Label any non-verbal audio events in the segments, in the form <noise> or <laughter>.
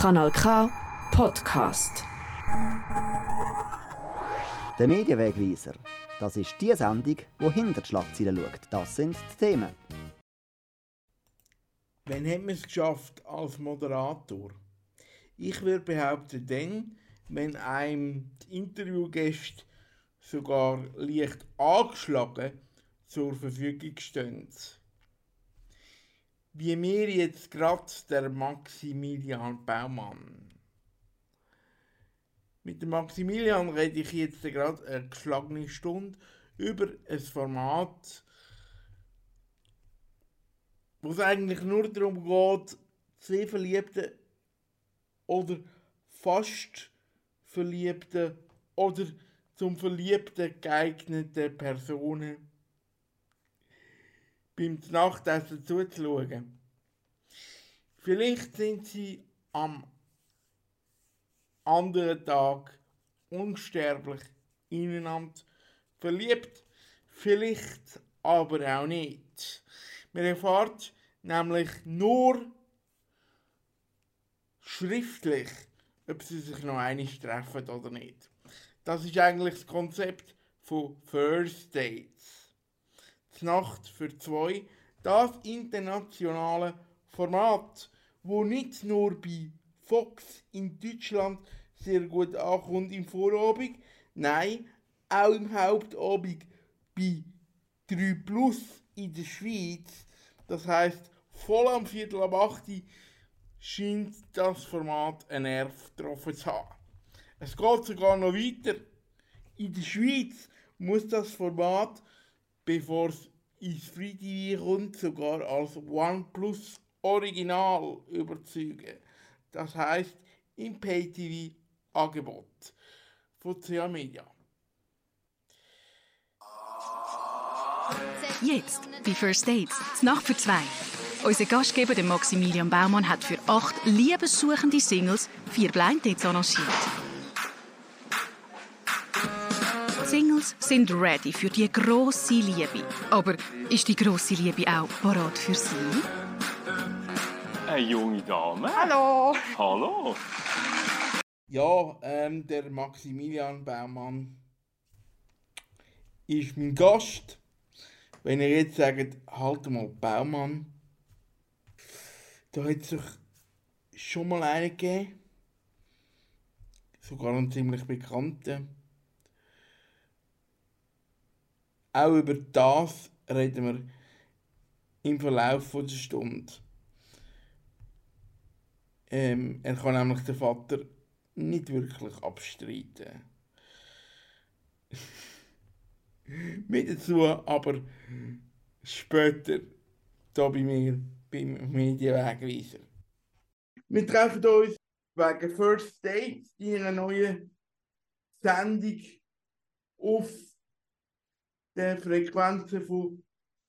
Kanal K Podcast. Der Medienwegweiser. Das ist die Sendung, die hinter die Schlagzeilen schaut. Das sind die Themen. Wann hat man es geschafft als Moderator? Ich würde behaupten, dann, wenn einem die Interviewgäste sogar leicht angeschlagen zur Verfügung stehen. Wie mir jetzt gerade der Maximilian Baumann. Mit dem Maximilian rede ich jetzt gerade eine geschlagene Stunde über ein Format, wo es eigentlich nur darum geht, zwei Verliebte oder fast Verliebte oder zum Verliebten geeignete Personen beim Nachtessen zuzuschauen. Vielleicht sind sie am anderen Tag unsterblich ineinander verliebt, vielleicht aber auch nicht. Man erfahrt nämlich nur schriftlich, ob sie sich noch einig treffen oder nicht. Das ist eigentlich das Konzept von First Dates. Nacht für zwei, das internationale Format, wo nicht nur bei Fox in Deutschland sehr gut ankommt im Vorabend, nein, auch im Hauptabend bei 3 Plus in der Schweiz. Das heißt, voll am Viertel ab 8 scheint das Format einen Nerv getroffen zu haben. Es geht sogar noch weiter. In der Schweiz muss das Format, bevor es ins Free TV kommt, sogar als OnePlus Original überzeugen. Das heißt im Pay-TV Angebot von CA Media. Jetzt bei First Dates, Nacht für zwei. Unser Gastgeber, Maximilian Baumann, hat für acht liebessuchende Singles vier Blind Dates arrangiert. Sind ready für die grosse Liebe. Aber ist die grosse Liebe auch parat für sie? Eine junge Dame. Hallo. Hallo. Ja, ähm, der Maximilian Baumann ist mein Gast. Wenn ihr jetzt sagt, halt mal Baumann, da hat es sich schon mal einen gegeben. Sogar einen ziemlich bekannten. Auch über das reden wir im Verlauf der Stunde. Ähm, er kann nämlich den Vater nicht wirklich abstreiten. <laughs> Mit dazu aber später hier bei mir beim Medienwegweiser. Wir treffen uns wegen First Dates, ihrer neuen Sendung auf den Frequenzen von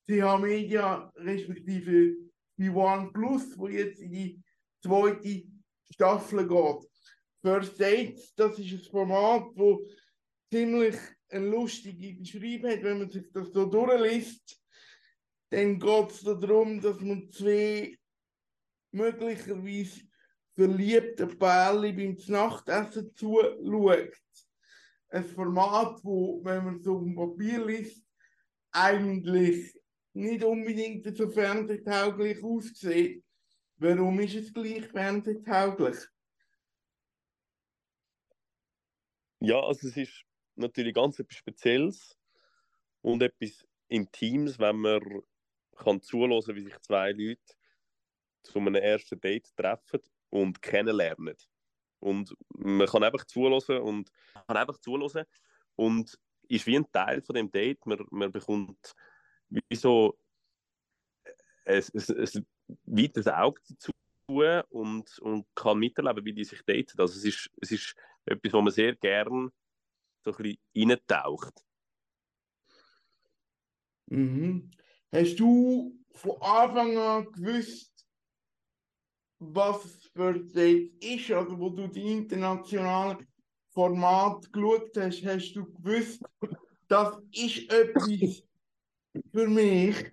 CH Media respektive bei OnePlus, wo jetzt in die zweite Staffel geht. First Dates, das ist ein Format, wo ziemlich eine lustige Beschreibung hat, wenn man sich das so durchliest. Dann geht es darum, dass man zwei möglicherweise verliebte Pärchen beim Nachtessen zuschaut. Ein Format, wo, wenn man so Papier liest, eigentlich nicht unbedingt so fernsehtauglich aussieht. Warum ist es gleich fernsehtauglich? Ja, also es ist natürlich ganz etwas Spezielles und etwas Intimes, wenn man kann zuhören, wie sich zwei Leute zu einem ersten Date treffen und kennenlernen. Und man kann einfach zuhören und kann einfach zuhören und ist wie ein Teil von dem Date. Man, man bekommt wie so ein, ein, ein weiteres Auge dazu und, und kann miterleben, wie die sich daten. Also es ist, es ist etwas, wo man sehr gern so ein bisschen reintaucht. Mhm. Hast du von Anfang an gewusst, was für Dates ist? Also, wo du die internationalen Formate geschaut hast, hast du gewusst, das ist etwas für mich,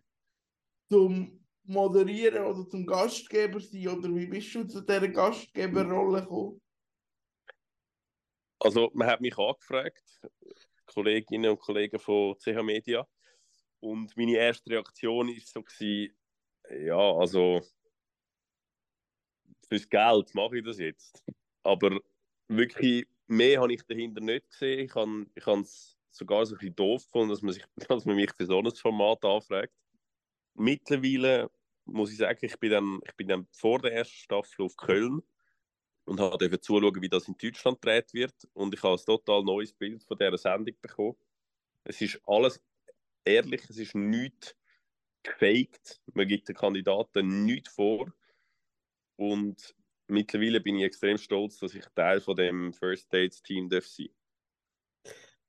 zum Moderieren oder zum Gastgeber sein? Oder wie bist du zu dieser Gastgeberrolle gekommen? Also, man hat mich angefragt, Kolleginnen und Kollegen von CH Media. Und meine erste Reaktion war so, ja, also fürs Geld mache ich das jetzt. Aber wirklich mehr habe ich dahinter nicht gesehen. Ich habe ich es sogar so ein bisschen doof gefunden, dass man, sich, <laughs> dass man mich für so ein Format anfragt. Mittlerweile muss ich sagen, ich bin dann, ich bin dann vor der ersten Staffel auf Köln und habe zuschauen, wie das in Deutschland gedreht wird. Und ich habe ein total neues Bild von dieser Sendung bekommen. Es ist alles ehrlich, es ist nichts gefaked. Man gibt den Kandidaten nichts vor. Und mittlerweile bin ich extrem stolz, dass ich Teil von dem First Dates Team darf.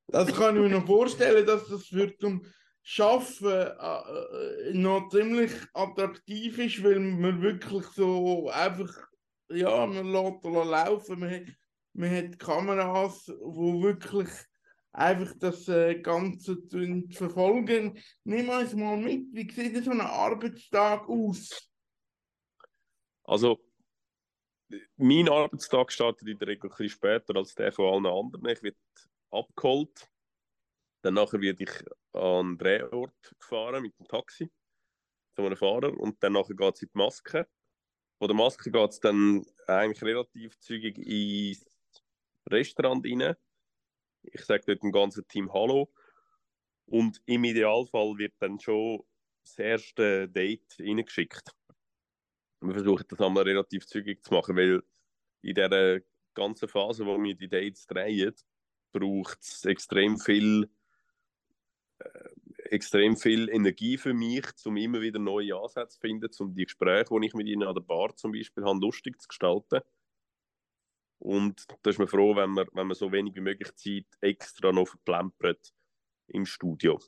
Das kann ich mir noch vorstellen, dass das für zum Schaffen äh, äh, noch ziemlich attraktiv ist, weil man wirklich so einfach, ja, man lässt laufen, man hat, man hat Kameras, wo wirklich einfach das äh, Ganze verfolgen. Nimm uns mal mit, wie sieht so ein Arbeitstag aus? Also, mein Arbeitstag startet in der Regel ein bisschen später als der von allen anderen. Ich werde abgeholt. Danach werde ich an den Drehort gefahren mit dem Taxi zu einem Fahrer und dann geht es in die Maske. Von der Maske geht es dann eigentlich relativ zügig ins Restaurant rein. Ich sage dort dem ganzen Team Hallo. Und im Idealfall wird dann schon das erste Date reingeschickt wir versuchen das einmal relativ zügig zu machen, weil in dieser ganzen Phase, wo wir die Dates drehen, braucht es extrem viel, äh, extrem viel Energie für mich, um immer wieder neue Ansätze zu finden, um die Gespräche, die ich mit ihnen an der Bar zum Beispiel habe, lustig zu gestalten. Und da ist man froh, wenn man, wenn man so wenig wie möglich Zeit extra noch verplempert im Studio.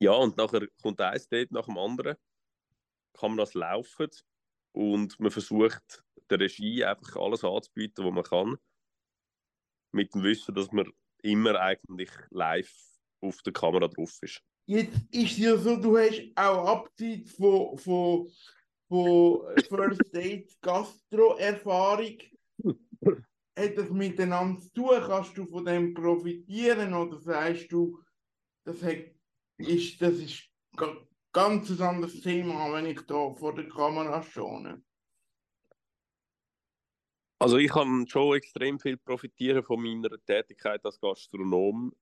Ja, und nachher kommt ein Date nach dem anderen. Kann man das laufen? Und man versucht der Regie einfach alles anzubieten, was man kann, mit dem Wissen, dass man immer eigentlich live auf der Kamera drauf ist. Jetzt ist es ja so, du hast auch Abzeit von, von, von <laughs> First Date Gastro-Erfahrung. <laughs> Hat das miteinander zu tun? Kannst du von dem profitieren oder sagst du, das, hat, ist, das ist ganz anderes Thema, wenn ich da vor der Kamera stehe. Also ich kann schon extrem viel profitieren von meiner Tätigkeit als Gastronom,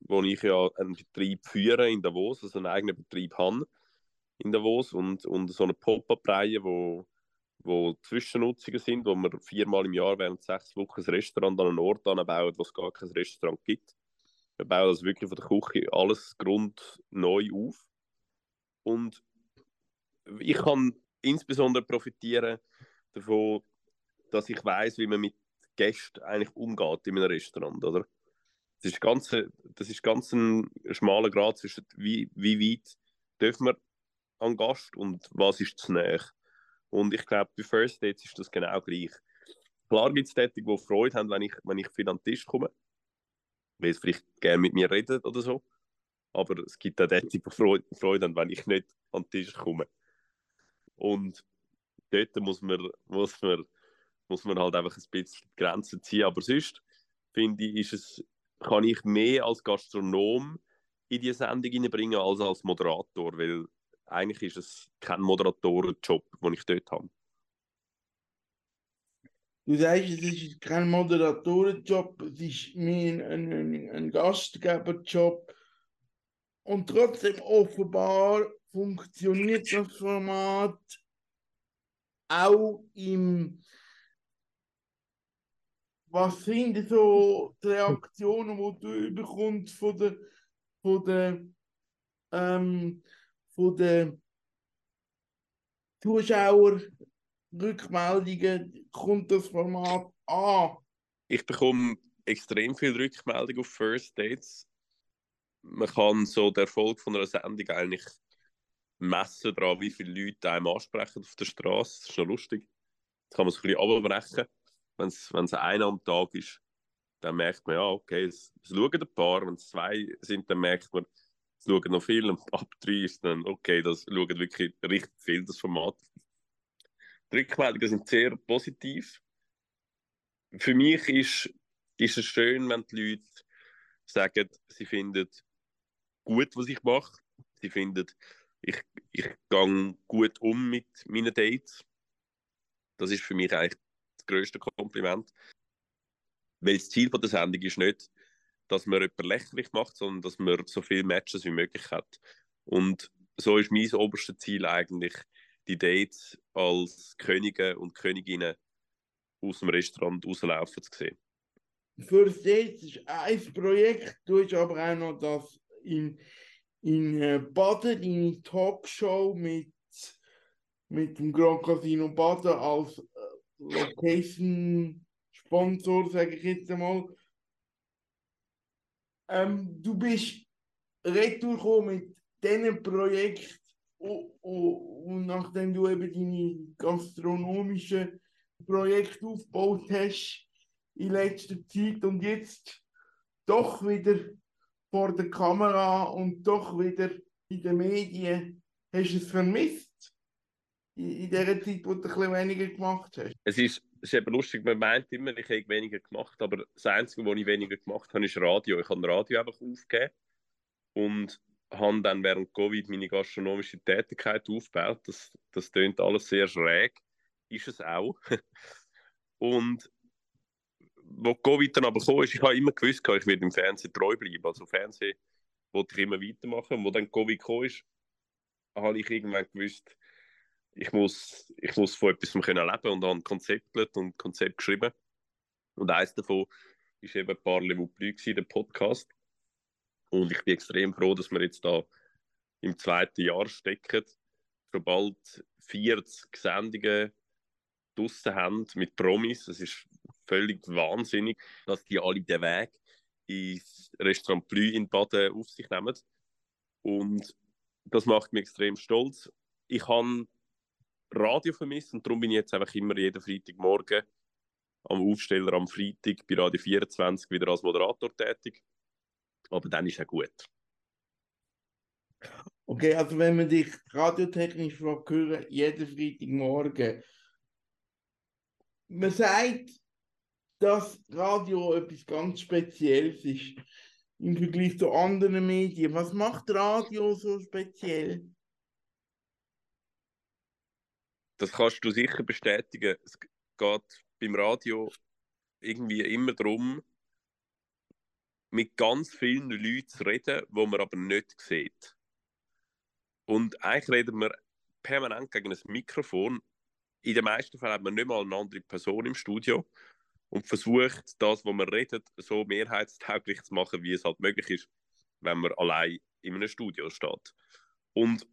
wo ich ja einen Betrieb führe in Davos, also einen eigenen Betrieb habe in Davos und, und so eine Pop-Up-Reihe, wo, wo Zwischennutzungen sind, wo wir viermal im Jahr während sechs Wochen ein Restaurant an einen Ort anbauen, wo es gar kein Restaurant gibt. Wir bauen das wirklich von der Küche alles grund neu auf und ich kann insbesondere profitieren davon, dass ich weiß, wie man mit Gästen eigentlich umgeht in einem Restaurant, oder? Das ist ganz, das ist ganz ein schmaler Grad zwischen wie, wie weit dürfen wir an Gast und was ist zu näher. Und ich glaube, bei First Dates ist das genau gleich. Klar gibt es Tätig, die Freude haben, wenn ich, wenn ich viel an den Tisch komme, weil sie vielleicht gerne mit mir reden oder so aber es gibt auch die, die Freude, haben, wenn ich nicht an den Tisch komme. Und dort muss man, muss man, muss man halt einfach ein bisschen Grenzen ziehen. Aber sonst, finde ich, ist es, kann ich mehr als Gastronom in die Sendung hineinbringen als als Moderator, weil eigentlich ist es kein Moderatorenjob, den ich dort habe. Du sagst, es ist kein Moderatorenjob, es ist mehr ein, ein, ein Gastgeberjob. Und trotzdem offenbar funktioniert das Format auch im. Was sind so die Reaktionen, die du bekommst von der, von der, ähm, von der Zuschauer Rückmeldungen kommt das Format an? Ich bekomme extrem viel Rückmeldungen auf First Dates man kann so den Erfolg von einer Sendung eigentlich messen daran, wie viele Leute einem ansprechen auf der Straße. Das ist noch lustig. Das kann man so ein bisschen abbrechen. Wenn es einer am Tag ist, dann merkt man, ja, okay, es, es schauen ein paar. Wenn es zwei sind, dann merkt man, schauen noch viel und ab 3 ist dann, okay, das schauen wirklich richtig viel, das Format. Die Rückmeldungen sind sehr positiv. Für mich ist, ist es schön, wenn die Leute sagen, sie finden gut, was ich mache. Sie finden, ich, ich gehe gut um mit meinen Dates. Das ist für mich eigentlich das größte Kompliment. Weil das Ziel der Sendung ist nicht, dass man jemanden lächerlich macht, sondern dass man so viele Matches wie möglich hat. Und so ist mein oberstes Ziel eigentlich, die Dates als Könige und Königinnen aus dem Restaurant rauslaufen zu sehen. Für Dates ist ein Projekt, du hast aber auch noch das in, in äh, Baden, deine Talkshow mit, mit dem Grand Casino Baden als äh, Location-Sponsor, sage ich jetzt einmal. Ähm, du bist retour mit diesem Projekt und, und, nachdem du eben deine gastronomischen Projekte aufgebaut hast in letzter Zeit und jetzt doch wieder vor der Kamera und doch wieder in den Medien, hast du es vermisst? In, in der Zeit, wo du ein bisschen weniger gemacht hast? Es ist, es ist eben lustig, man meint immer, ich habe weniger gemacht, aber das Einzige, was ich weniger gemacht habe, ist Radio. Ich habe Radio einfach aufgegeben und habe dann während Covid meine gastronomische Tätigkeit aufgebaut. Das, das klingt alles sehr schräg, ist es auch. <laughs> und wo Covid dann aber kam, ist, ich habe immer gewusst, ich werde im Fernsehen treu bleiben. Also Fernsehen wollte ich immer weitermachen. Und wo dann Covid kam, ist, habe ich irgendwann gewusst, ich muss, ich muss von etwas können leben und habe ein Konzept und ein Konzept geschrieben. Und eines davon war eben paar Level Plus, der Podcast. Und ich bin extrem froh, dass wir jetzt da im zweiten Jahr stecken, schon bald 40 Sendungen draussen haben mit Promis. Es ist völlig wahnsinnig, dass die alle den Weg ins Restaurant Plü in Baden auf sich nehmen. Und das macht mich extrem stolz. Ich habe Radio vermisst und darum bin ich jetzt einfach immer jeden Freitagmorgen am Aufsteller am Freitag bei Radio 24 wieder als Moderator tätig. Aber dann ist er gut. Okay, also wenn man dich radiotechnisch hören jeden Freitagmorgen, man sagt, dass Radio etwas ganz Spezielles ist im Vergleich zu anderen Medien. Was macht Radio so speziell? Das kannst du sicher bestätigen. Es geht beim Radio irgendwie immer darum, mit ganz vielen Leuten zu reden, wo man aber nicht sieht. Und eigentlich reden wir permanent gegen ein Mikrofon. In den meisten Fällen hat man nicht mal eine andere Person im Studio und versucht, das, was man redet, so mehrheitstauglich zu machen, wie es halt möglich ist, wenn man allein in einem Studio steht. Und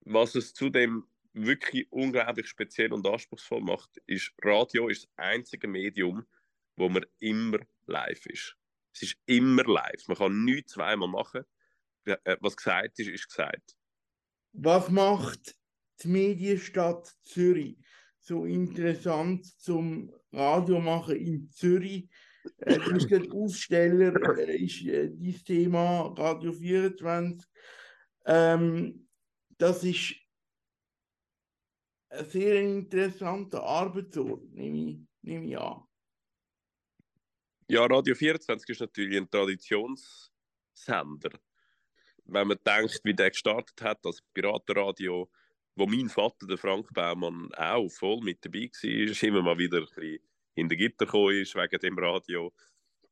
was es zudem wirklich unglaublich speziell und anspruchsvoll macht, ist, Radio ist das einzige Medium, wo man immer live ist. Es ist immer live. Man kann nichts zweimal machen. Äh, was gesagt ist, ist gesagt. Was macht die Medienstadt Zürich so interessant zum Radio machen in Zürich? Äh, du bist gerade Aussteller, äh, ist äh, dieses Thema Radio 24. Ähm, das ist ein sehr interessanter Arbeitsort, nehme ich, nehme ich an. Ja, Radio 24 ist natürlich ein Traditionssender. Wenn man denkt, wie der gestartet hat, das Piratenradio, wo mein Vater, der Frank Baumann, auch voll mit dabei war, immer mal wieder ein bisschen in der Gitter gekommen ist wegen dem Radio.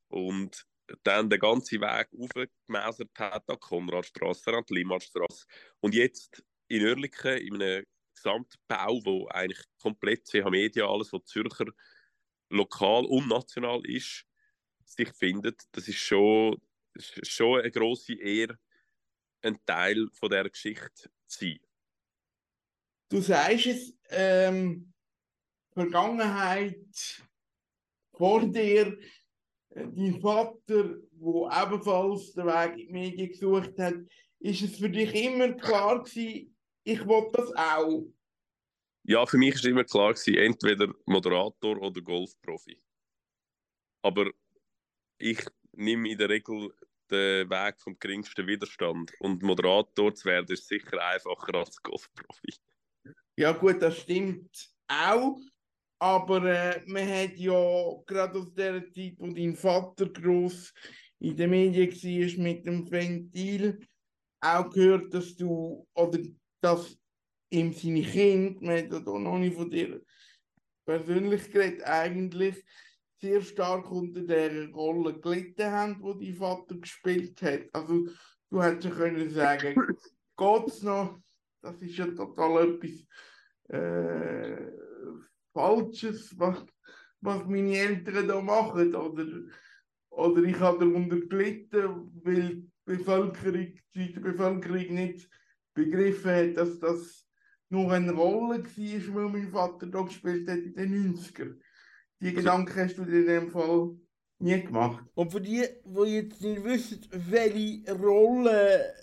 Und dann den ganzen Weg aufgemesert hat an Konradstraße, an die Limmatstraße. Und jetzt in Oerlikon, in einem Gesamtbau, wo eigentlich komplett CH Media, alles, was Zürcher lokal und national ist, sich findet, das ist schon, schon eine grosse Ehre, ein Teil von dieser Geschichte zu sein. Du sagst es, ähm, Vergangenheit vor dir, äh, dein Vater, der ebenfalls den Weg in die Medien gesucht hat, ist es für dich immer klar gewesen, ich will das auch? Ja, für mich ist immer klar gewesen, entweder Moderator oder Golfprofi. Aber ich nehme in der Regel der Weg vom geringsten Widerstand. Und Moderator zu werden, ist sicher einfacher als Golfprofi. Ja, gut, das stimmt auch. Aber äh, man hat ja gerade aus der Zeit, wo dein Vater groß in den Medien war mit dem Ventil, auch gehört, dass du, oder dass ihm seine Kinder, man hat ja da noch nicht von dir persönlich geredet, eigentlich sehr stark unter der Rolle gelitten haben, die dein Vater gespielt hat. Also du hättest ja können sagen, <laughs> geht's noch? Das ist ja total etwas äh, Falsches, was, was meine Eltern da machen. Oder, oder ich habe darunter gelitten, weil die Bevölkerung, die Bevölkerung nicht begriffen hat, dass das nur eine Rolle war, die mein Vater da gespielt hat in den 90er. Die Gedanken hast du dir in dem Fall nie gemacht. Und für die, die jetzt nicht wissen, welche Rolle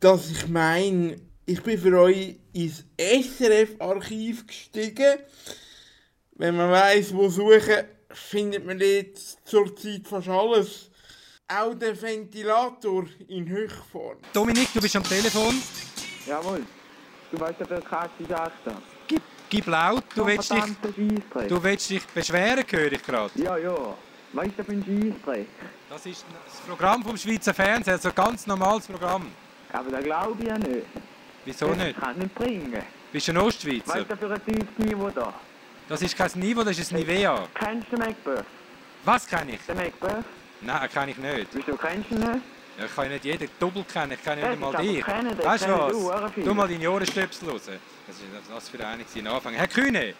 das ich meine, ich bin für euch ins SRF-Archiv gestiegen. Wenn man weiß, wo suchen, findet man jetzt zurzeit fast alles. Auch der Ventilator in Höchform. Dominik, du bist am Telefon. Jawohl. Du weißt ja, der Kack ist echt Gib, gib laut, du willst, dich, du willst dich beschweren, höre ich gerade. Ja, ja. Weißt du, für ein Scheissdreck? Das ist das Programm vom Schweizer Fernsehen, also ein ganz normales Programm. Aber das glaube ich ja nicht. Wieso das nicht? kann nicht bringen. Bist du ein Ostschweizer? Weißt du, für ein tiefes Niveau da? Das ist kein Niveau, das ist ein Nivea. Kennst du den Macbeth? Was kenne ich? Den Macbeth? Nein, kenne ich nicht. Wieso kennst du ihn nicht? Ja, Ich kann nicht jeden doppelt kennen, ich kenne Ja, nicht mal das ist dich. Weißt du du, was? Tu mal deine Ohrenstöpsel raus. Das ist das für eine gewesen, Anfang. Herr Kühne!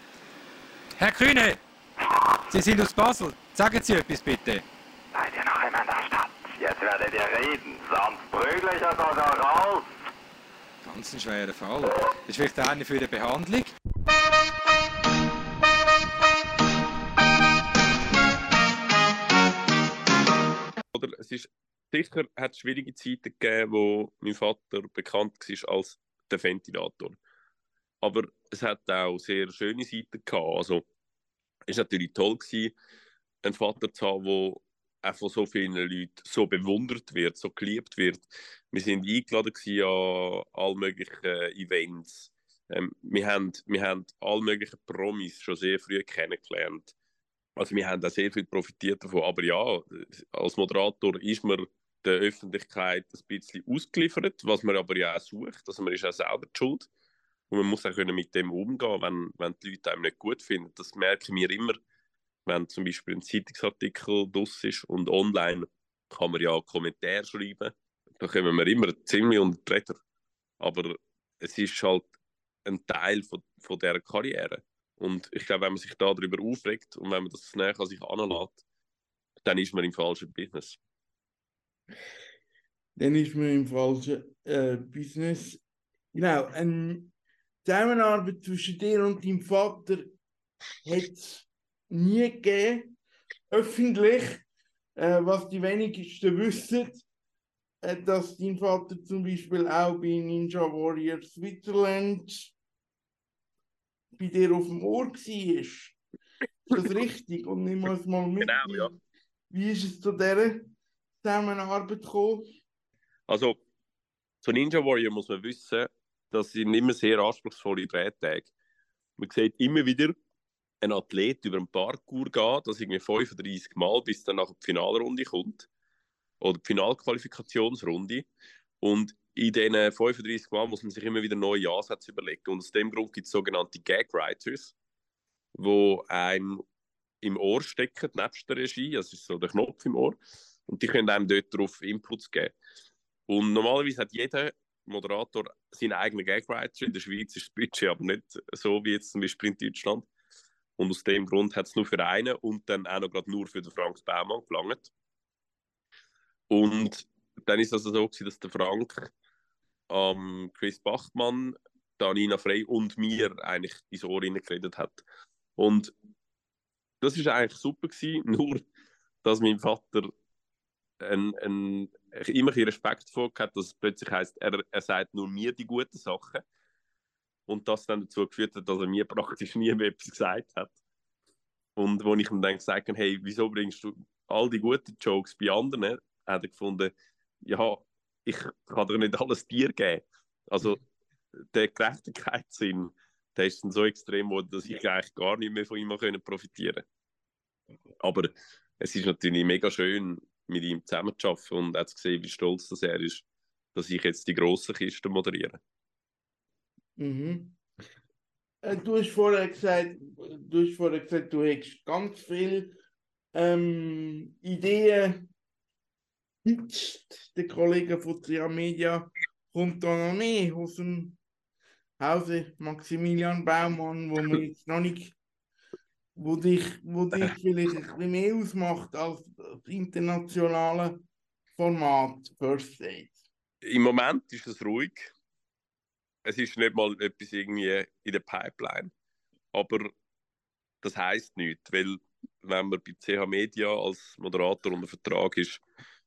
Herr Kühne! Sie sind aus Basel. Sagen Sie etwas bitte. Seid ihr noch immer in der Stadt? Jetzt werdet ihr reden, sonst prügle ich euch auch raus. Ganz ein schwerer Fall. Das ist vielleicht einer für die Behandlung. Oder es ist sicher hat schwierige Zeiten gegeben, wo mein Vater bekannt war als der Ventilator. Aber es hat auch sehr schöne Seiten gehabt. Also es war natürlich toll gewesen, einen Vater zu haben, der auch von so vielen Leuten so bewundert wird, so geliebt wird. Wir sind eingeladen an all möglichen Events. Ähm, wir, haben, wir haben all möglichen Promis schon sehr früh kennengelernt. Also wir haben auch sehr viel profitiert davon. Aber ja, als Moderator ist man der Öffentlichkeit ein bisschen ausgeliefert, was man aber ja auch sucht. Also man ist auch selber die schuld. Und man muss auch können mit dem umgehen, wenn, wenn die Leute einem nicht gut finden. Das merken wir immer, wenn zum Beispiel ein Zeitungsartikel draus ist und online kann man ja Kommentare schreiben. Da kommen wir immer ziemlich unter die Räder. Aber es ist halt ein Teil von, von dieser Karriere. Und ich glaube, wenn man sich da darüber aufregt und wenn man das näher an sich anlässt, dann ist man im falschen Business. Dann ist man im falschen äh, Business. Genau, eine Zusammenarbeit zwischen dir und deinem Vater hat nie gegeben, öffentlich. Äh, was die wenigsten wissen, äh, dass dein Vater zum Beispiel auch bei Ninja Warrior Switzerland bei dir auf dem Ohr war. Ist das richtig? Und nimm uns mal mit. Genau, ja. Wie ist es zu dieser Zusammenarbeit gekommen? Also, zu Ninja Warrior muss man wissen, das sind immer sehr anspruchsvolle Drehtage. Man sieht immer wieder einen Athlet über einen Parkour gehen, das irgendwie 35 Mal, bis dann nach die Finalrunde kommt. Oder die Finalqualifikationsrunde. Und in diesen 35 Mal muss man sich immer wieder neue Ansätze überlegen. Und aus dem Grund gibt es sogenannte Gag Writers, wo einem im Ohr stecken, nebst der Regie, das ist so der Knopf im Ohr, und die können einem dort darauf Inputs geben. Und normalerweise hat jeder Moderator seinen eigenen Gagwriter. In der Schweiz ist das Budget aber nicht so wie jetzt zum Beispiel in Deutschland. Und aus dem Grund hat es nur für einen und dann auch noch gerade nur für den Frank Baumann gelangt. Und dann ist es also so, gewesen, dass der Frank ähm, Chris Bachmann, Danina Frey und mir eigentlich ins Ohr geredet hat. Und das ist eigentlich super gewesen, <laughs> nur dass mein Vater ein, ein, immer ein Respekt vor hat, dass es plötzlich heisst, er, er sagt nur mir die guten Sachen. Und das dann dazu geführt hat, dass er mir <laughs> praktisch nie mehr etwas gesagt hat. Und wo ich ihm dann gesagt habe, hey, wieso bringst du all die guten Jokes bei anderen hat er gefunden, ja, ich kann dir nicht alles dir geben. Also der Gerechtigkeitssinn, der ist dann so extrem geworden, dass ich eigentlich gar nicht mehr von ihm können profitieren Aber es ist natürlich mega schön, mit ihm zusammenzuarbeiten und zu sehen, wie stolz das er ist, dass ich jetzt die grossen Kisten moderiere. Mhm. Äh, Du hast vorher gesagt, du hast vorher gesagt, du hättest ganz viele ähm, Ideen pitcht. Der Kollege von Tria Media kommt da noch mehr aus dem Hause Maximilian Baumann, wo man jetzt noch nicht, wo dich, wo dich vielleicht ein bisschen mehr ausmacht als das internationale Format First Aid. Im Moment ist es ruhig. Es ist nicht mal etwas irgendwie in der Pipeline. Aber das heißt nichts, weil wenn man bei CH Media als Moderator unter Vertrag ist,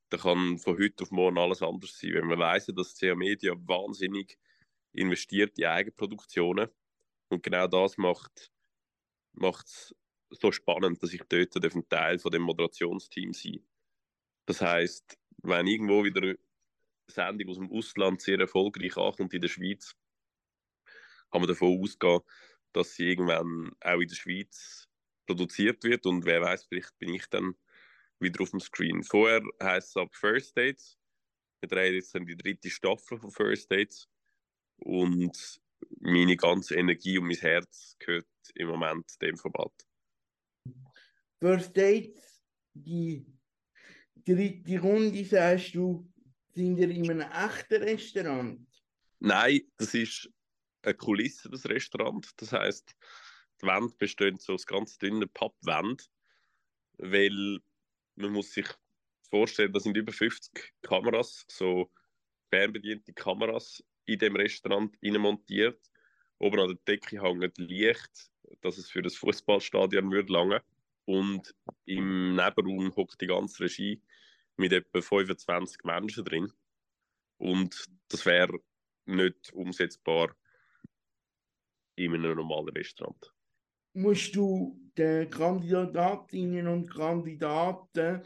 dann kann von heute auf morgen alles anders sein. Wenn man weiss, dass CH Media wahnsinnig investiert in Eigenproduktionen und genau das macht es so spannend, dass ich dort ein Teil von dem Moderationsteam sein. Das heißt, wenn irgendwo wieder eine Sendung aus dem Ausland sehr erfolgreich ankommt in der Schweiz, kann man davon ausgehen, dass sie irgendwann auch in der Schweiz produziert wird und wer weiß, vielleicht bin ich dann wieder auf dem Screen. Vorher heißt es ab First Dates. Wir drehen jetzt dann die dritte Staffel von First Dates und meine ganze Energie und mein Herz gehört im Moment dem Format. First Dates, die dritte Runde, sagst du, sind ihr in einem echten Restaurant? Nein, das ist eine Kulisse, das Restaurant. Das heißt, die Wände bestehen so aus ganz dünnen Pappwänden, weil man muss sich vorstellen, da sind über 50 Kameras, so fernbediente Kameras in dem Restaurant montiert. Oben an der Decke hängt Licht, dass es für das Fußballstadion würde lange. Und im Nebenraum hockt die ganze Regie mit etwa 25 Menschen drin. Und das wäre nicht umsetzbar in einem normalen Restaurant. Musst du den Kandidatinnen und Kandidaten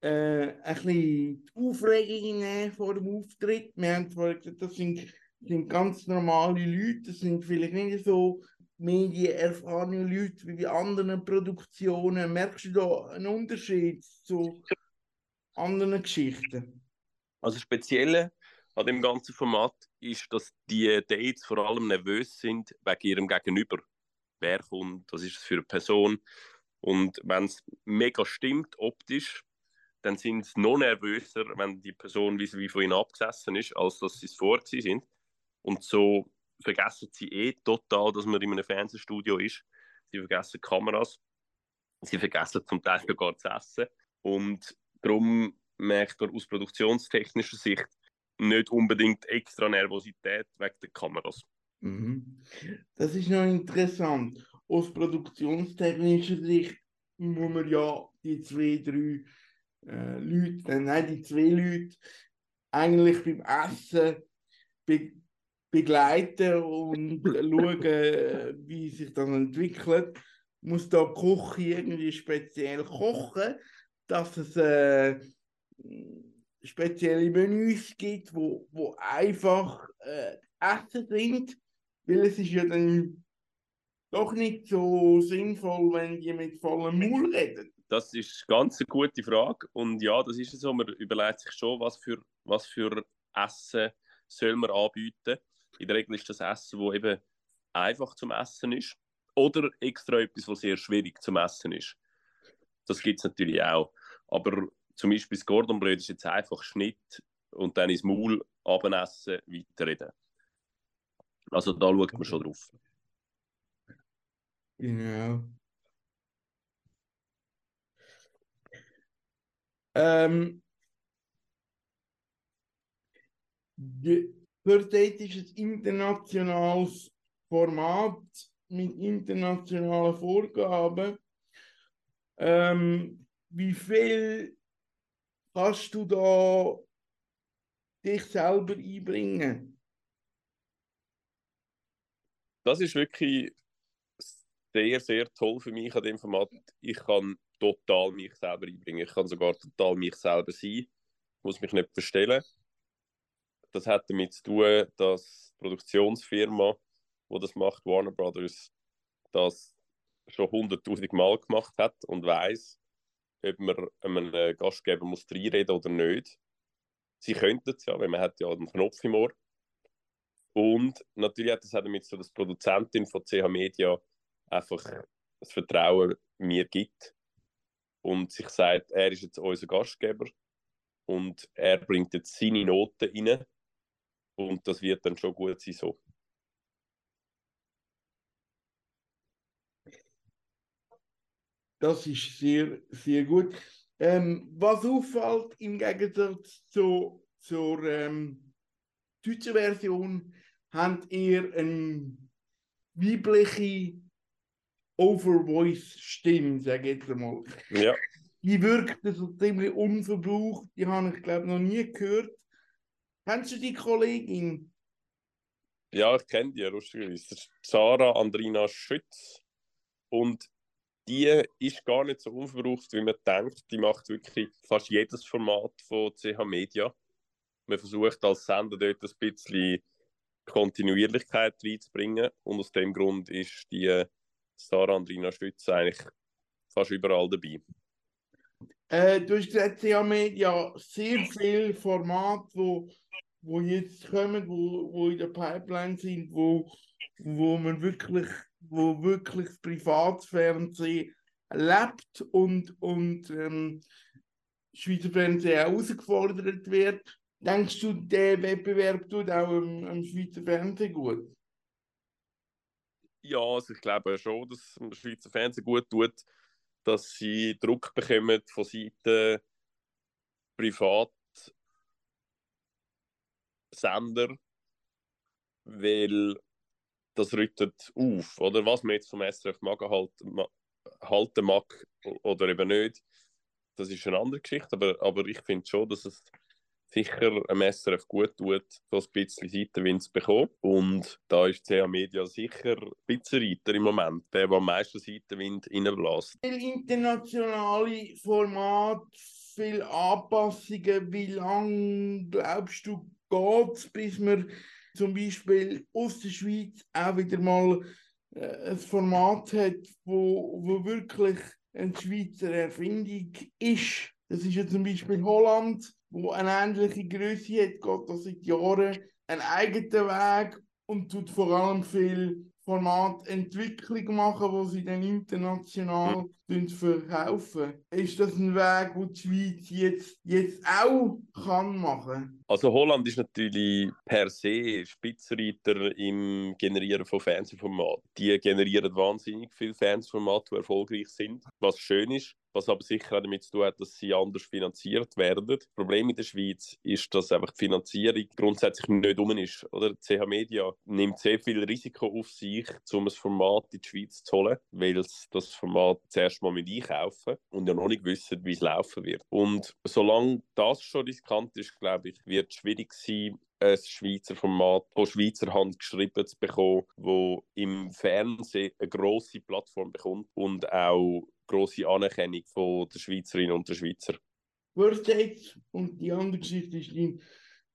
äh, ein bisschen die Aufregung vor dem Auftritt? Wir haben vorher gesagt, das sind, sind ganz normale Leute, das sind vielleicht nicht so medienerfahrene Leute wie bei anderen Produktionen. Merkst du da einen Unterschied zu anderen Geschichten? Also das Spezielle an dem ganzen Format ist, dass die Dates vor allem nervös sind wegen ihrem Gegenüber. Wer kommt, was ist es für eine Person? Und wenn es mega stimmt, optisch, dann sind sie noch nervöser, wenn die Person wie, wie von ihnen abgesessen ist, als dass sie es vor sie sind. Und so vergessen sie eh total, dass man in einem Fernsehstudio ist. Sie vergessen Kameras. Sie vergessen zum Teil sogar zu essen. Und darum merkt man aus produktionstechnischer Sicht nicht unbedingt extra Nervosität wegen der Kameras. Mhm. Das ist noch interessant. Aus produktionstechnischer Sicht muss man ja die zwei, drei äh, Leute, äh, nein, die zwei Leute eigentlich beim Essen be begleiten und <laughs> schauen, wie sich das entwickelt. Muss da Küche irgendwie speziell kochen, dass es äh, spezielle Menüs gibt, wo, wo einfach äh, Essen sind, weil es ist ja dann doch nicht so sinnvoll, wenn die mit vollem Maul reden. Das ist ganz eine gute Frage und ja, das ist so, man überlegt sich schon, was für, was für Essen soll man anbieten. In der Regel ist das Essen, das eben einfach zum Essen ist oder extra etwas, was sehr schwierig zum Essen ist. Das gibt es natürlich auch. Aber zum Beispiel das Gordonblöd ist jetzt einfach Schnitt und dann ins Maul abenessen, weiterreden. Also da schaut man schon drauf. Genau. Ähm, First Date ist ein internationales Format mit internationalen Vorgaben. Ähm, wie viel kannst du da dich selber einbringen? Das ist wirklich sehr, sehr toll für mich an dem Format. Ich kann total mich selber einbringen. Ich kann sogar total mich selber sein. muss mich nicht verstellen. Das hat damit zu tun, dass die Produktionsfirma, die das macht, Warner Brothers, das schon 100.000 Mal gemacht hat und weiß, ob man einem Gastgeber muss reinreden oder nicht. Sie könnten es ja, weil man hat ja einen Knopf im Ohr. Und natürlich hat das auch damit so, dass die Produzentin von CH Media einfach das Vertrauen mir gibt und sich sagt, er ist jetzt unser Gastgeber und er bringt jetzt seine Noten rein und das wird dann schon gut sein so. Das ist sehr, sehr gut. Ähm, was auffällt im Gegensatz zu, zur ähm, deutschen Version, habt ihr eine weibliche Overvoice-Stimme, sage ich jetzt einmal. Ja. Die wirkt so ziemlich unverbraucht, die habe ich glaube noch nie gehört. Kennst du die Kollegin? Ja, ich kenne die, lustigerweise. Sarah Andrina Schütz. Und die ist gar nicht so unverbraucht, wie man denkt. Die macht wirklich fast jedes Format von CH Media. Man versucht als Sender dort ein bisschen Kontinuierlichkeit reinzubringen. Und aus dem Grund ist die Sarah Andrina Stütz eigentlich fast überall dabei. Äh, du hast gesagt, CH Media sehr viele Formate, wo, wo jetzt kommen, wo, wo in der Pipeline sind, wo, wo man wirklich, wo wirklich das Privatfernsehen lebt und, und ähm, Schweizer Fernsehen herausgefordert wird. Denkst du, der Wettbewerb tut auch am, am Schweizer Fernsehen gut? Ja, also ich glaube schon, dass es dem Schweizer Fernsehen gut tut, dass sie Druck bekommen von Seiten Privatsender, weil das rüttet auf, oder was man jetzt vom SRF mag, halt, halten mag oder eben nicht, das ist eine andere Geschichte, aber, aber ich finde schon, dass es sicher einem SRF gut tut, so ein bisschen Seitenwind zu bekommen. Und da ist CH Media sicher ein bisschen Reiter im Moment, der, der am meisten Seitenwind reinbläst. Internationale Formate, viele Anpassungen. Wie lange glaubst du, geht es, bis man zum Beispiel aus der Schweiz auch wieder mal äh, ein Format hat, wo, wo wirklich eine Schweizer Erfindung ist? Das ist ja zum Beispiel Holland wo eine ähnliche Größe hat, geht das seit Jahren einen eigenen Weg und tut vor allem viel Formatentwicklung machen, wo sie dann international mhm. verkaufen. Ist das ein Weg, den die Schweiz jetzt, jetzt auch kann machen? Also Holland ist natürlich per se Spitzenreiter im Generieren von Fernsehformaten. Die generieren wahnsinnig viele Fernsehformate, die erfolgreich sind, was schön ist was aber sicher auch damit zu tun hat, dass sie anders finanziert werden. Das Problem in der Schweiz ist, dass einfach die Finanzierung grundsätzlich nicht um ist. Oder? Die CH Media nimmt sehr viel Risiko auf sich, um ein Format in die Schweiz zu holen, weil sie das Format zuerst mal mit einkaufen und ja noch nicht wissen, wie es laufen wird. Und solange das schon riskant ist, glaube ich, wird es schwierig sein, ein Schweizer Format von Schweizer Hand geschrieben zu bekommen, wo im Fernsehen eine grosse Plattform bekommt und auch grosse Anerkennung von der Schweizerinnen und der Schweizer. Worst Dates und die andere Geschichte ist dein,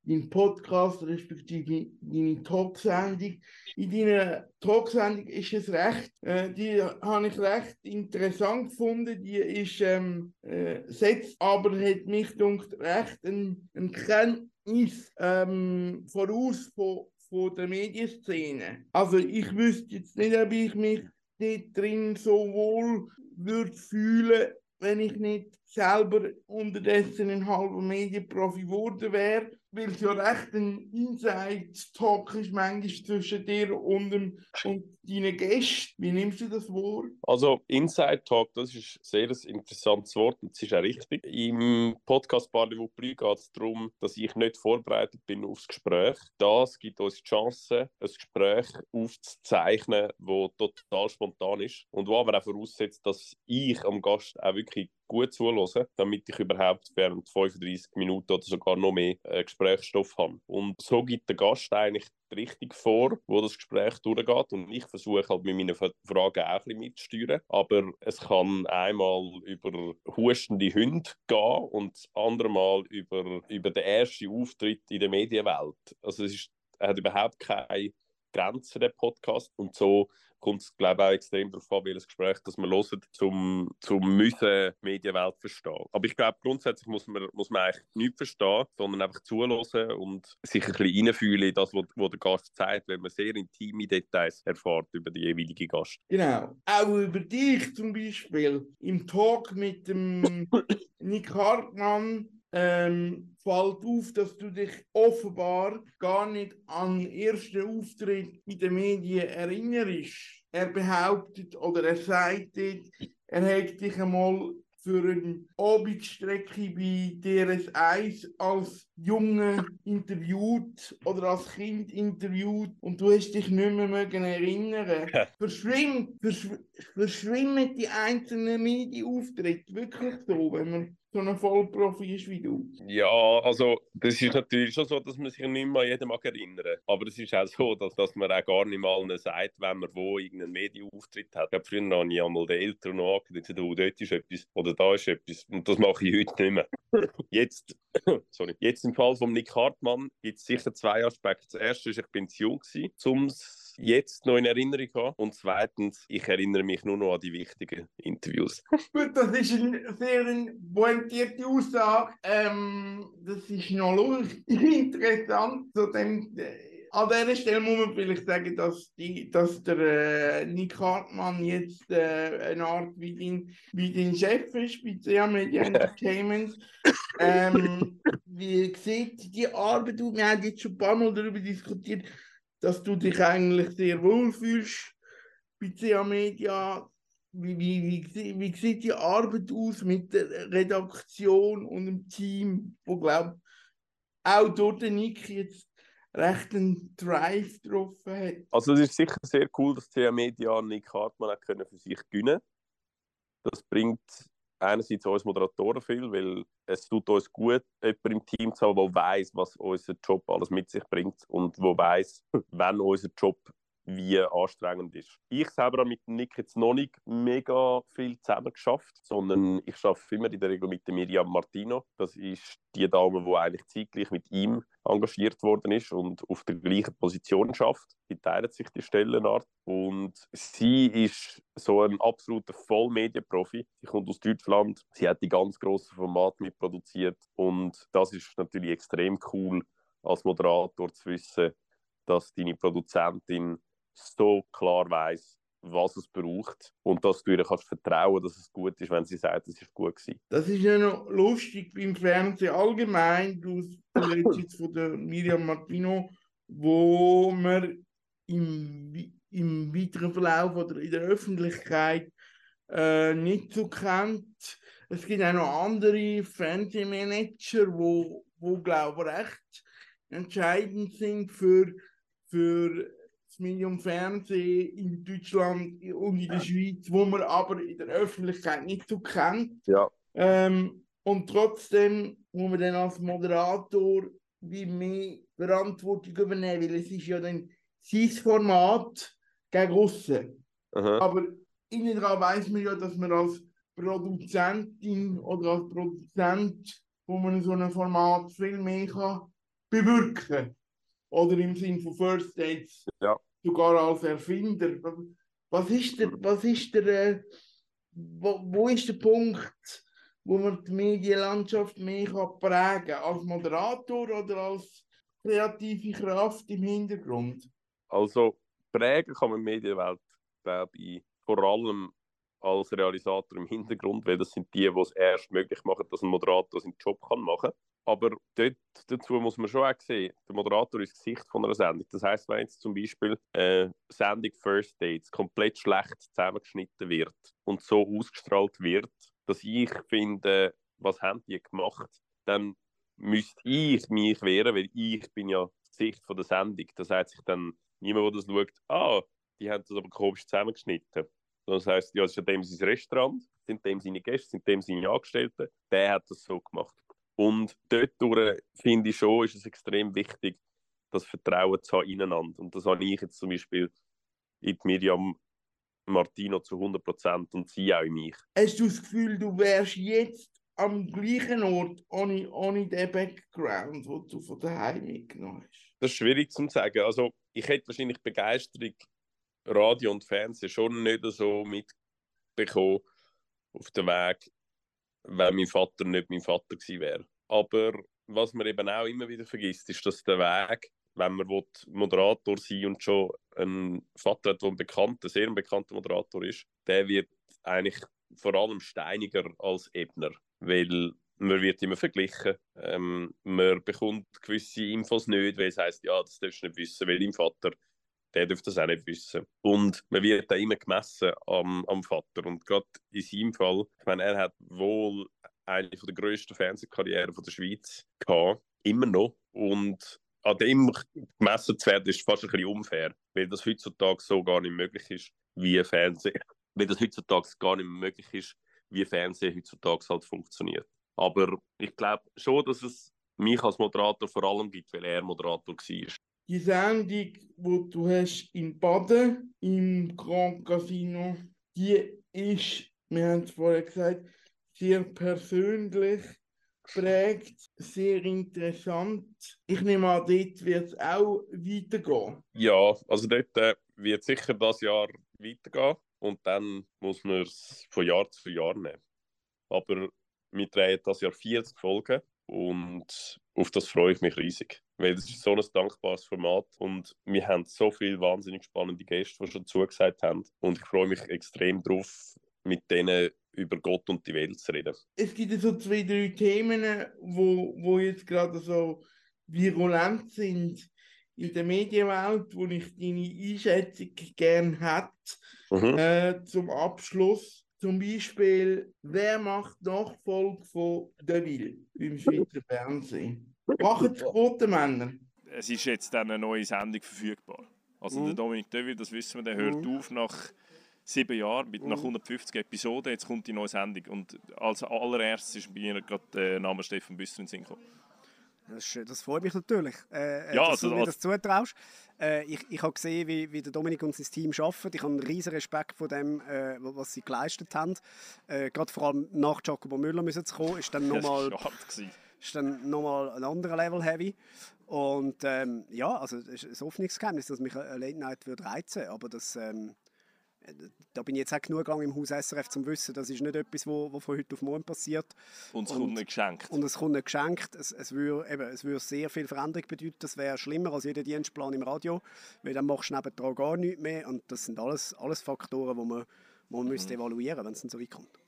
dein Podcast, respektive deine Talksendung. In deiner Talksendung ist es recht, äh, die habe ich recht interessant gefunden. Die ist ähm, äh, setzt aber hat mich dunkt recht ein, ein Kenntnis ähm, voraus von, von der Medienszene. Also ich wüsste jetzt nicht, ob ich mich dort drin so wohl würde fühlen, wenn ich nicht selber unterdessen ein halber Medienprofi geworden wäre, weil es ja recht ein Inside-Talk ist manchmal zwischen dir und, dem, und deinen Gästen. Wie nimmst du das Wort? Also Inside-Talk, das ist ein sehr interessantes Wort und es ist auch richtig. Im Podcast Parlez-vous geht es darum, dass ich nicht vorbereitet bin aufs Gespräch. Das gibt uns die Chance, ein Gespräch aufzuzeichnen, das total spontan ist und wo aber auch voraussetzt, dass ich am Gast auch wirklich gut zuhören, damit ich überhaupt während 35 Minuten oder sogar noch mehr äh, Gesprächsstoff habe. Und so gibt der Gast eigentlich die Richtung vor, wo das Gespräch durchgeht. Und ich versuche halt mit meinen Fragen auch ein bisschen mitzusteuern. Aber es kann einmal über hustende Hunde gehen und das andere Mal über, über den ersten Auftritt in der Medienwelt. Also es ist, hat überhaupt keine Grenzen, der Podcast. Und so kommt es, glaube ich, auch extrem darauf an, welches Gespräch das wir hören, zum, zum müssen Medienwelt verstehen. Aber ich glaube, grundsätzlich muss man, muss man eigentlich nichts verstehen, sondern einfach zuhören und sich ein bisschen reinfühlen in das, was, was der Gast sagt, wenn man sehr intime Details erfährt über die jeweilige Gast. Genau. Auch über dich zum Beispiel. Im Talk mit dem <coughs> Nick Hartmann ähm, fällt auf, dass du dich offenbar gar nicht an den ersten Auftritt in den Medien erinnerst. Er behauptet oder er sagt, er hätte dich einmal für eine Abendstrecke bei DRS1 als Junge interviewt oder als Kind interviewt und du hast dich nicht mehr mögen erinnern. Verschwimmt, verschw verschwimmen die einzelnen Medienauftritte wirklich so, wenn man so ein Vollprofi ist wie du? Ja, also das ist natürlich schon so, dass man sich nicht mehr an jeden mag erinnern Aber es ist auch so, dass, dass man auch gar nicht mal sagt, wenn man wo irgendeinen Medienauftritt hat. Ich glaube, früher habe ich einmal den Eltern noch angeschaut, oh, dort ist etwas oder da ist etwas. Und das mache ich heute nicht mehr. <laughs> Jetzt, <coughs> sorry, jetzt im Fall von Nick Hartmann gibt es sicher zwei Aspekte. Das erste ist, ich bin zu jung gewesen, um jetzt noch in Erinnerung habe. Und zweitens, ich erinnere mich nur noch an die wichtigen Interviews. <laughs> Gut, das ist eine sehr pointierte Aussage. Ähm, das ist noch lustig, <laughs> interessant. Zu dem, äh, an dieser Stelle muss man vielleicht sagen, dass, die, dass der äh, Nick Hartmann jetzt äh, eine Art wie dein, wie dein Chef ist bei CA Media Entertainment. ähm, <laughs> wie sieht die Arbeit aus? Wir haben jetzt schon ein paar Mal darüber diskutiert dass du dich eigentlich sehr wohl fühlst bei CA Media. Wie, wie, wie, wie sieht die Arbeit aus mit der Redaktion und dem Team, wo glaube auch dort der Nick jetzt recht einen Drive getroffen hat? Also es ist sicher sehr cool, dass CA Media Nick Hartmann können für sich gewinnen Das bringt einerseits uns Moderatoren viel, weil es tut uns gut, jemanden im Team zu haben, der weiß, was unser Job alles mit sich bringt und wo weiß, <laughs> wenn unser Job wie anstrengend ist. Ich selber habe mit Nick jetzt noch nicht mega viel zusammen geschafft, sondern ich arbeite immer in der Regel mit Miriam Martino. Das ist die Dame, die eigentlich zeitgleich mit ihm engagiert worden ist und auf der gleichen Position schafft. Die teilen sich die Stellenart und sie ist so ein absoluter Vollmedienprofi. Sie kommt aus Deutschland, sie hat die ganz grossen Formate mitproduziert und das ist natürlich extrem cool als Moderator zu wissen, dass deine Produzentin so klar weiß, was es braucht und dass du ihr kannst vertrauen, dass es gut ist, wenn sie sagt, es ist gut gewesen. Das ist ja noch lustig beim Fernsehen allgemein. Du redest jetzt von der Miriam Martino, wo man im, im weiteren Verlauf oder in der Öffentlichkeit äh, nicht so kennt. Es gibt auch noch andere Fernsehmanager, wo, wo glaube ich recht entscheidend sind für, für das Medium Fernsehen in Deutschland und in der Schweiz, wo man aber in der Öffentlichkeit nicht so kennt. Ja. Ähm, und trotzdem muss man dann als Moderator wie mehr Verantwortung übernehmen, weil es ist ja dann sein Format gegen aussen. Aber innen dran weiß man ja, dass man als Produzentin oder als Produzent wo man so ein Format viel mehr kann bewirken kann. Oder im Sinne von First Dates ja. sogar als Erfinder. Was ist der, was ist der, äh, wo, wo ist der Punkt, wo man die Medienlandschaft mehr kann prägen kann? Als Moderator oder als kreative Kraft im Hintergrund? Also prägen kann man die Medienwelt, glaube ich, vor allem als Realisator im Hintergrund, weil das sind die, die es erst möglich machen, dass ein Moderator seinen Job kann machen kann. Aber dort, dazu muss man schon auch sehen, der Moderator ist das Gesicht von einer Sendung. Das heißt, wenn jetzt zum Beispiel eine Sendung First Dates komplett schlecht zusammengeschnitten wird und so ausgestrahlt wird, dass ich finde, was haben die gemacht, dann müsste ich mich wehren, weil ich bin ja das Gesicht von der Sendung. Das heißt sich dann niemand, der das schaut, ah, die haben das aber komisch zusammengeschnitten. Das heisst, ja, es ist ja dem sein Restaurant, sind dem seine Gäste, sind dem seine Angestellten. Der hat das so gemacht. Und dort finde ich schon, ist es extrem wichtig, das Vertrauen zu haben ineinander. Und das habe ich jetzt zum Beispiel in Miriam Martino zu 100 Prozent und sie auch in mich. Hast du das Gefühl, du wärst jetzt am gleichen Ort ohne, ohne den Background, den du von daheim mitgenommen hast? Das ist schwierig zu sagen. Also, ich hätte wahrscheinlich Begeisterung Radio und Fernsehen schon nicht so mitbekommen auf dem Weg, wenn mein Vater nicht mein Vater gewesen wäre. Aber was man eben auch immer wieder vergisst, ist, dass der Weg, wenn man Moderator sein und schon einen Vater hat, der ein bekannter, sehr bekannter Moderator ist, der wird eigentlich vor allem steiniger als Ebner, weil man wird immer verglichen. Ähm, man bekommt gewisse Infos nicht, weil es heißt, ja, das darfst du nicht wissen, weil dein Vater, der dürfte das auch nicht wissen. Und man wird da immer gemessen am, am Vater. Und gerade in seinem Fall, ich meine, er hat wohl eine der grössten Fernsehkarrieren der Schweiz gehabt, immer noch. Und an dem gemessen zu werden, ist fast ein bisschen unfair, weil das heutzutage so gar nicht möglich ist, wie Fernsehen, weil das heutzutage gar nicht möglich ist, wie Fernsehen heutzutage halt funktioniert. Aber ich glaube schon, dass es mich als Moderator vor allem gibt, weil er Moderator war. Die Sendung, die du hast in Baden, im Grand Casino, die ist, wir haben es vorher gesagt, sehr persönlich prägt, sehr interessant. Ich nehme an, dort wird es auch weitergehen. Ja, also dort äh, wird sicher das Jahr weitergehen und dann muss man es von Jahr zu Jahr nehmen. Aber wir drehen das Jahr 40 Folgen und auf das freue ich mich riesig. Weil das ist so ein dankbares Format und wir haben so viele wahnsinnig spannende Gäste, die schon zugesagt haben. Und ich freue mich extrem drauf, mit denen über Gott und die Welt zu reden. Es gibt so zwei, drei Themen, wo, wo jetzt gerade so virulent sind in der Medienwelt, wo ich deine Einschätzung gerne hätte. Mhm. Äh, zum Abschluss. Zum Beispiel, wer macht Nachfolge von Deville beim Schweizer Fernsehen? Machen die Quotenmänner? Es ist jetzt dann eine neue Sendung verfügbar. Also mhm. der Dominik Deville, das wissen wir, der hört mhm. auf nach sieben Jahren, mit, nach 150 mhm. Episoden. Jetzt kommt die neue Sendung. Und als allererstes ist mir gerade der Name Stefan Büsser in den Sinn gekommen. Das, das, freut mich natürlich, äh, äh ja, dass also, du mir das zutraust. Äh, ich ich habe gesehen, wie, wie der Dominik und sein Team arbeiten. Ich habe einen riesen Respekt vor dem, äh, was sie geleistet haben. Äh, gerade vor allem nach Jacobo Müller müssen zu kommen, ist dann nochmal ist dann nochmal ein anderer Level heavy. Und ähm, ja, also es ist ein Hoffnungsgeheimnis, dass mich eine Late Night würde reizen, aber das ähm, da bin ich jetzt auch genug gegangen im Haus SRF, um zu wissen, das ist nicht etwas, was von heute auf morgen passiert. Und es kommt nicht geschenkt. Und es kommt nicht geschenkt. Es, es, würde, eben, es würde sehr viel Veränderung bedeuten. Das wäre schlimmer als jeder Dienstplan im Radio, weil dann machst du nebendran gar nichts mehr. Und das sind alles, alles Faktoren, die man, wo man mhm. müsste evaluieren müsste, wenn es dann so weit kommt.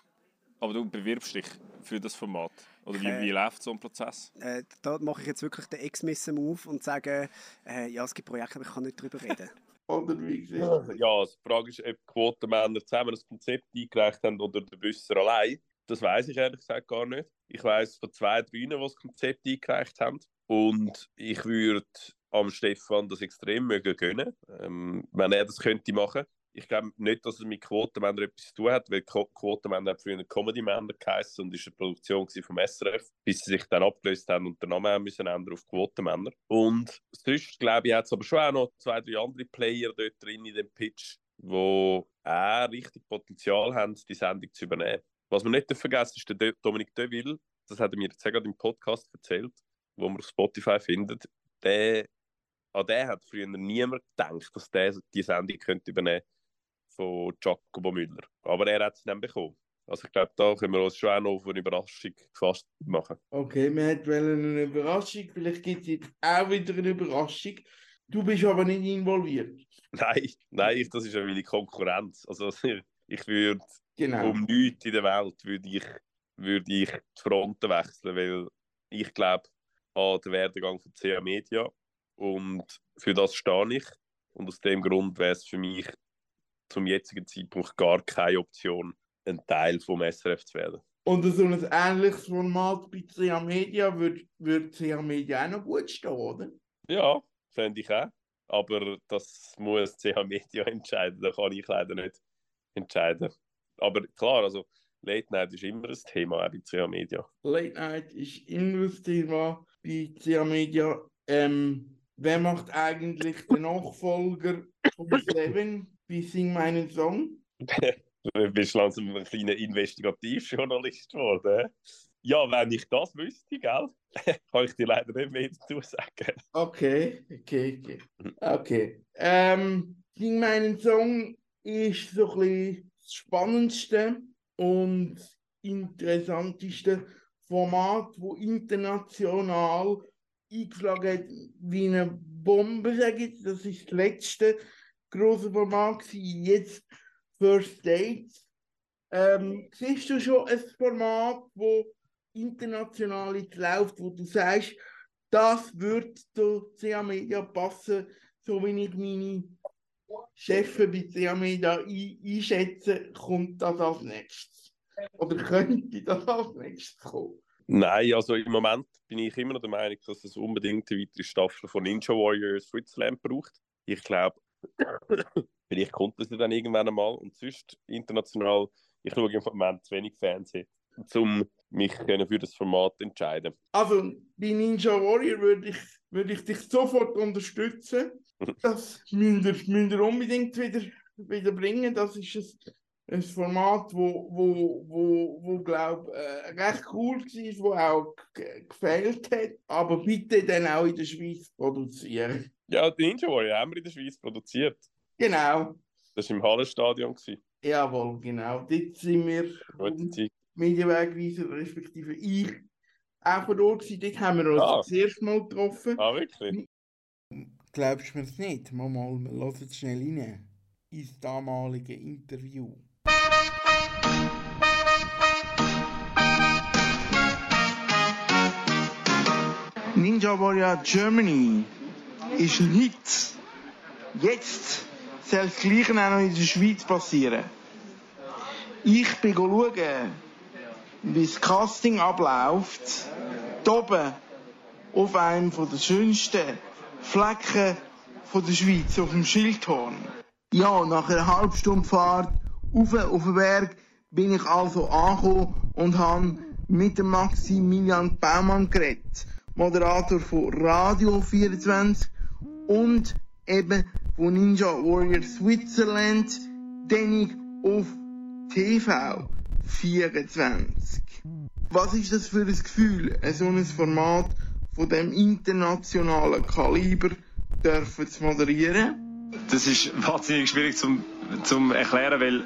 Aber du bewirbst dich für das Format? Oder wie, äh, wie läuft so ein Prozess? Äh, da mache ich jetzt wirklich den Ex-Missen-Move und sage, äh, ja, es gibt Projekte, aber ich kann nicht darüber reden. <laughs> Oder wie gesehen? Ja, die Frage ist, ob Quotenmänner zusammen das Konzept eingereicht haben oder der Büsser allein. Das weiß ich ehrlich gesagt gar nicht. Ich weiß von zwei, drei, die das Konzept eingereicht haben. Und ich würde am Stefan das extrem mögen gönnen, ähm, wenn er das könnte machen ich glaube nicht, dass es mit Quotenmänner etwas zu tun hat, weil Quotenmänner hat früher Comedy-Männer geheißen und ist eine Produktion vom SRF, bis sie sich dann abgelöst haben und den Namen haben müssen ändern auf Quotenmänner. Und sonst, glaube ich, hat es aber schon auch noch zwei, drei andere Player dort drin in dem Pitch, wo auch richtig Potenzial haben, die Sendung zu übernehmen. Was man nicht vergessen ist der Dominik Deville, das hat er mir jetzt gerade im Podcast erzählt, wo man auf Spotify findet, der, an den hat früher niemand gedacht, dass der die Sendung könnte übernehmen könnte von Giacomo Müller. Aber er hat es dann bekommen. Also ich glaube, da können wir uns schon auch noch auf eine Überraschung gefasst machen. Okay, wir hätten eine Überraschung. Vielleicht gibt es jetzt auch wieder eine Überraschung. Du bist aber nicht involviert. <laughs> Nein, nein, das ist ja meine Konkurrenz. Also <laughs> ich würde genau. um nichts in der Welt würde ich, würde ich die Fronten wechseln, weil ich glaube an den Werdegang von CA Media und für das stehe ich. Und aus dem Grund wäre es für mich zum jetzigen Zeitpunkt gar keine Option, ein Teil vom SRF zu werden. Und so ein ähnliches Format bei CA Media würde, würde CA Media auch noch gut stehen, oder? Ja, fände ich auch. Aber das muss CA Media <laughs> entscheiden, da kann ich leider nicht entscheiden. Aber klar, also Late Night ist immer ein Thema auch bei CA Media. Late Night ist immer ein Thema bei CA Media. Ähm, wer macht eigentlich den Nachfolger von Seven bei Sing meinen Song? <laughs> du bist langsam ein kleiner Investigativjournalist geworden. Ja, wenn ich das wüsste, gell, <laughs> kann ich dir leider nicht mehr dazu sagen. Okay, okay, okay. Okay. Ähm, Sing meinen Song ist so ein bisschen das spannendste und interessanteste Format, wo international eingeschlagen hat wie eine Bombe, sage ich. Das ist das letzte große Format gewesen. Jetzt First Dates. Ähm, siehst du schon ein Format, wo international jetzt läuft, wo du sagst, das wird zu CA Media passen, so wie ich meine Chefs bei CA Media ein einschätze, kommt das als nächstes? Oder könnte das als nächstes kommen? Nein, also im Moment bin ich immer noch der Meinung, dass es unbedingt eine weitere Staffel von Ninja Warrior Switzerland braucht. Ich glaube, <laughs> vielleicht kommt das ja dann irgendwann einmal. Und sonst international, ich schaue im Moment zu wenig Fernsehen, um mich für das Format zu entscheiden. Also bei Ninja Warrior würde ich, würde ich dich sofort unterstützen. <laughs> Das müsst ihr, müsst ihr unbedingt wieder, wieder bringen. Das ist ein, ein Format, wo, wo, wo, wo glaube äh, recht cool war, wo auch gefällt hat. Aber bitte dann auch in der Schweiz produzieren. Ja, die Ninja Warrior haben wir in der Schweiz produziert. Genau. Das war im Hallenstadion. Jawohl, genau. Dort sind wir Medienwegweiser, respektive ich, auch vor Ort gewesen. Dort haben wir uns ah. das erste Mal getroffen. Ah, wirklich? Glaubst du mir es nicht? Mal, mal, wir hören es schnell rein. Ins damalige Interview. Ninja Warrior Germany ist nichts. Jetzt soll das Gleiche auch noch in der Schweiz passieren. Ich bin schauen, wie das Casting abläuft. Hier oben auf einem der schönsten Flecken der Schweiz, auf dem Schildhorn. Ja, nach einer halben Stunde Fahrt auf, auf den Berg bin ich also angekommen und habe mit dem Maximilian Baumann geredet. Moderator von Radio 24 und eben von Ninja Warrior Switzerland, den auf TV 24. Was ist das für ein Gefühl, so ein Format von dem internationalen Kaliber dürfen zu moderieren? Das ist wahnsinnig schwierig zum, zum erklären, weil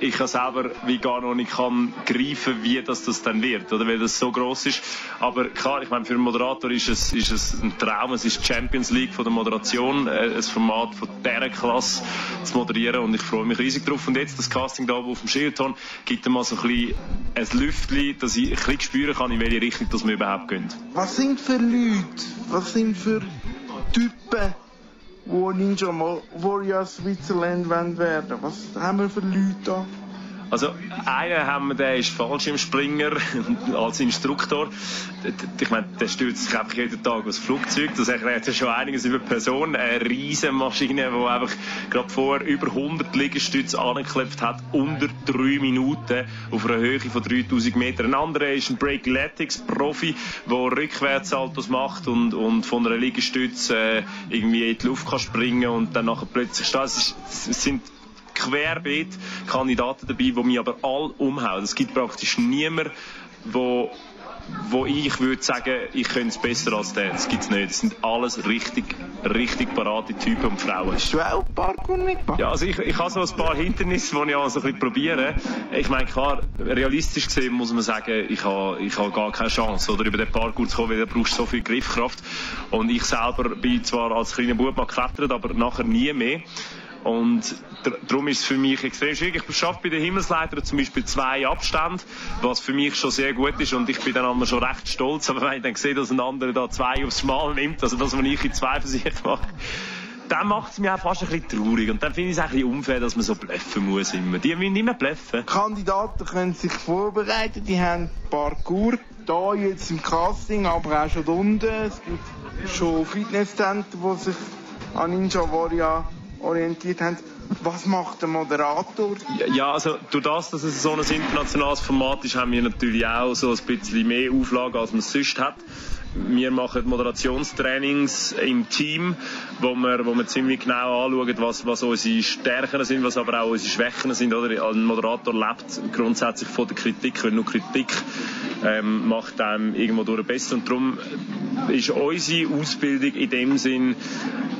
ich ja selber wie gar noch nicht kann greifen, wie das, das dann wird, oder weil das so groß ist. Aber klar, ich meine, für einen Moderator ist es, ist es ein Traum. Es ist Champions League von der Moderation, äh, ein Format von dieser Klasse zu moderieren und ich freue mich riesig drauf. Und jetzt das Casting da auf dem Schildton gibt mal so ein bisschen ein Lüftchen, dass ich ein bisschen spüren kann, in welche Richtung das wir überhaupt gehen. Was sind für Leute, was sind für Typen, wo Ninja Warrior Switzerland werden Was haben wir für Leute da? Also einen haben wir, der ist Fallschirmspringer <laughs> als Instruktor. Ich meine, der stürzt sich einfach jeden Tag aus Flugzeug. Das erklärt ja schon einiges über die Person. Eine riesige Maschine, die einfach gerade vorher über 100 Liegestütze angeklebt hat, unter drei Minuten auf einer Höhe von 3000 Metern. Ein anderer ist ein Breakletics-Profi, der Rückwärtsaltos macht und, und von einer Liegestütze äh, irgendwie in die Luft kann springen und dann nachher plötzlich steht. Es sind querbeet Kandidaten dabei, die mich aber all umhauen. Es gibt praktisch niemanden, wo wo ich würde sagen, ich könnte es besser als der. Das gibt es nicht. Das sind alles richtig, richtig parate Typen und Frauen. Hast du auch Parkour mitgemacht? Ja, also ich, ich habe so ein paar Hindernisse, die ich auch so ein bisschen probiere. Ich meine, klar, realistisch gesehen muss man sagen, ich habe, ich habe gar keine Chance, oder über den Parkour zu kommen, weil da brauchst du so viel Griffkraft. Und ich selber bin zwar als kleiner Bub mal geklettert, aber nachher nie mehr. Und darum ist es für mich extrem schwierig. Ich schaffe bei den Himmelsleitern zum Beispiel zwei Abstände, was für mich schon sehr gut ist und ich bin dann einmal schon recht stolz. Aber <laughs> wenn ich dann sehe, dass ein anderer da zwei aufs Mal nimmt, also das, was ich in zwei sich mache, dann macht es mich auch fast ein bisschen traurig. Und dann finde ich es ein bisschen unfair, dass man so bluffen muss immer. Die müssen nicht mehr bluffen. Kandidaten können sich vorbereiten, die haben Parcours. Da jetzt im Casting, aber auch schon unten. Es gibt schon Fitnesszentren, die sich an Ninja Warrior orientiert haben. Was macht der Moderator? Ja, also durch das, dass es so ein internationales Format ist, haben wir natürlich auch so ein bisschen mehr Auflagen, als man es sonst hat. Wir machen Moderationstrainings im Team, wo wir, wo wir ziemlich genau anschauen, was, was unsere Stärken sind, was aber auch unsere Schwächen sind. Oder? Ein Moderator lebt grundsätzlich von der Kritik, weil nur Kritik ähm, macht einem irgendwo durch besser. Und darum ist unsere Ausbildung in dem Sinn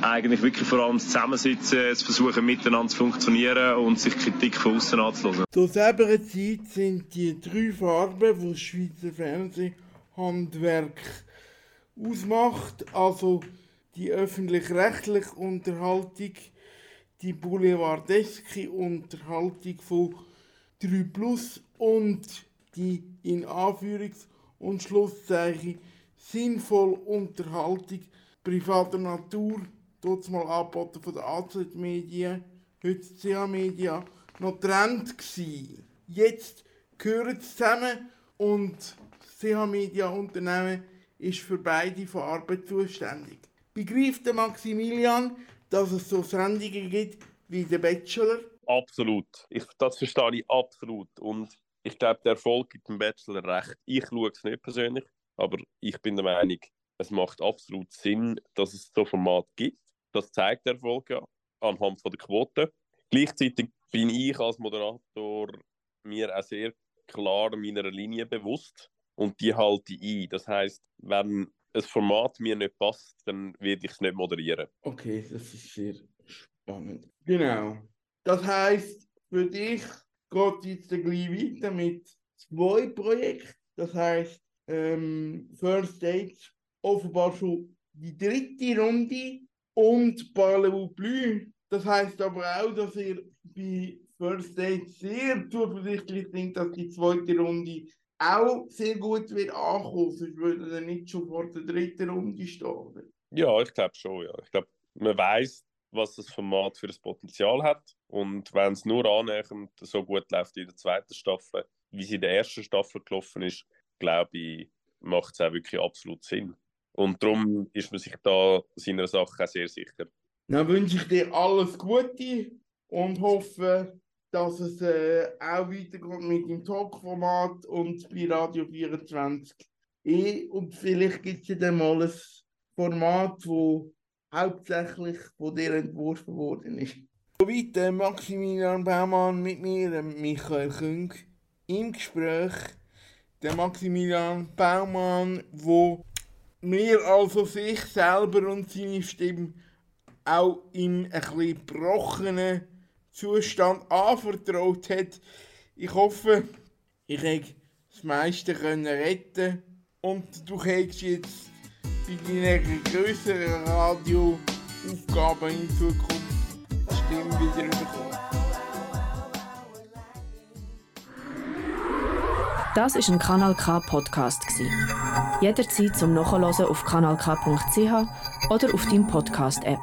eigentlich wirklich vor allem das Zusammensitzen, das Versuchen miteinander zu funktionieren und sich Kritik von außen anzulassen. Zur selben Zeit sind die drei Farben, die das Schweizer Fernsehhandwerk ausmacht, also die öffentlich-rechtliche Unterhaltung, die boulevardeske Unterhaltung von 3 Plus und die in Anführungs- und Schlusszeichen sinnvolle Unterhaltung privater Natur, dort mal angeboten von der AZ Medien, heute CH Media, noch Trend gsi. Jetzt gehören sie zusammen und CH Media Unternehmen ist für beide Farben zuständig. Begreift der Maximilian, dass es so Sendungen gibt wie der Bachelor? Absolut. Ich, das verstehe ich absolut. Und ich glaube, der Erfolg gibt dem Bachelor recht. Ich schaue es nicht persönlich, aber ich bin der Meinung, es macht absolut Sinn, dass es so Format gibt. Das zeigt der Erfolg ja anhand von der Quote. Gleichzeitig bin ich als Moderator mir auch sehr klar meiner Linie bewusst und die halte ich ein. Das heißt, wenn ein Format mir nicht passt, dann werde ich es nicht moderieren. Okay, das ist sehr spannend. Genau. Das heißt, für dich geht jetzt gleich weiter mit zwei Projekten. Das heißt, ähm, First Dates offenbar schon die dritte Runde und Parlez-vous plus. Das heißt aber auch, dass ihr bei First Dates sehr zuversichtlich sind, dass die zweite Runde auch sehr gut wird ankommen, sonst würde er nicht schon vor der dritten Runde stehen. Ja, ich glaube schon, ja. Ich glaube, man weiß, was das Format für das Potenzial hat. Und wenn es nur annähernd so gut läuft in der zweiten Staffel, wie sie in der ersten Staffel gelaufen ist, glaube ich, macht es auch wirklich absolut Sinn. Und darum ist man sich da seiner Sache auch sehr sicher. Dann wünsche ich dir alles Gute und hoffe, dass es äh, auch weitergeht mit dem Talk-Format und bei Radio 24 e. Und vielleicht gibt es ja dann mal ein Format, wo hauptsächlich von dir entworfen worden ist. Soweit äh, Maximilian Baumann mit mir, äh, Michael Küng, im Gespräch. Der Maximilian Baumann, wo mir also sich selber und seine Stimme auch im bisschen gebrochenen Zustand anvertraut hat. Ich hoffe, ich konnte das meiste können retten und du kannst jetzt bei deinen größeren Radioaufgaben in Zukunft die Stimme wieder bekommen. Das ist ein Kanal K Podcast Jederzeit zum Nachhören auf kanalk.ch oder auf deinem Podcast App.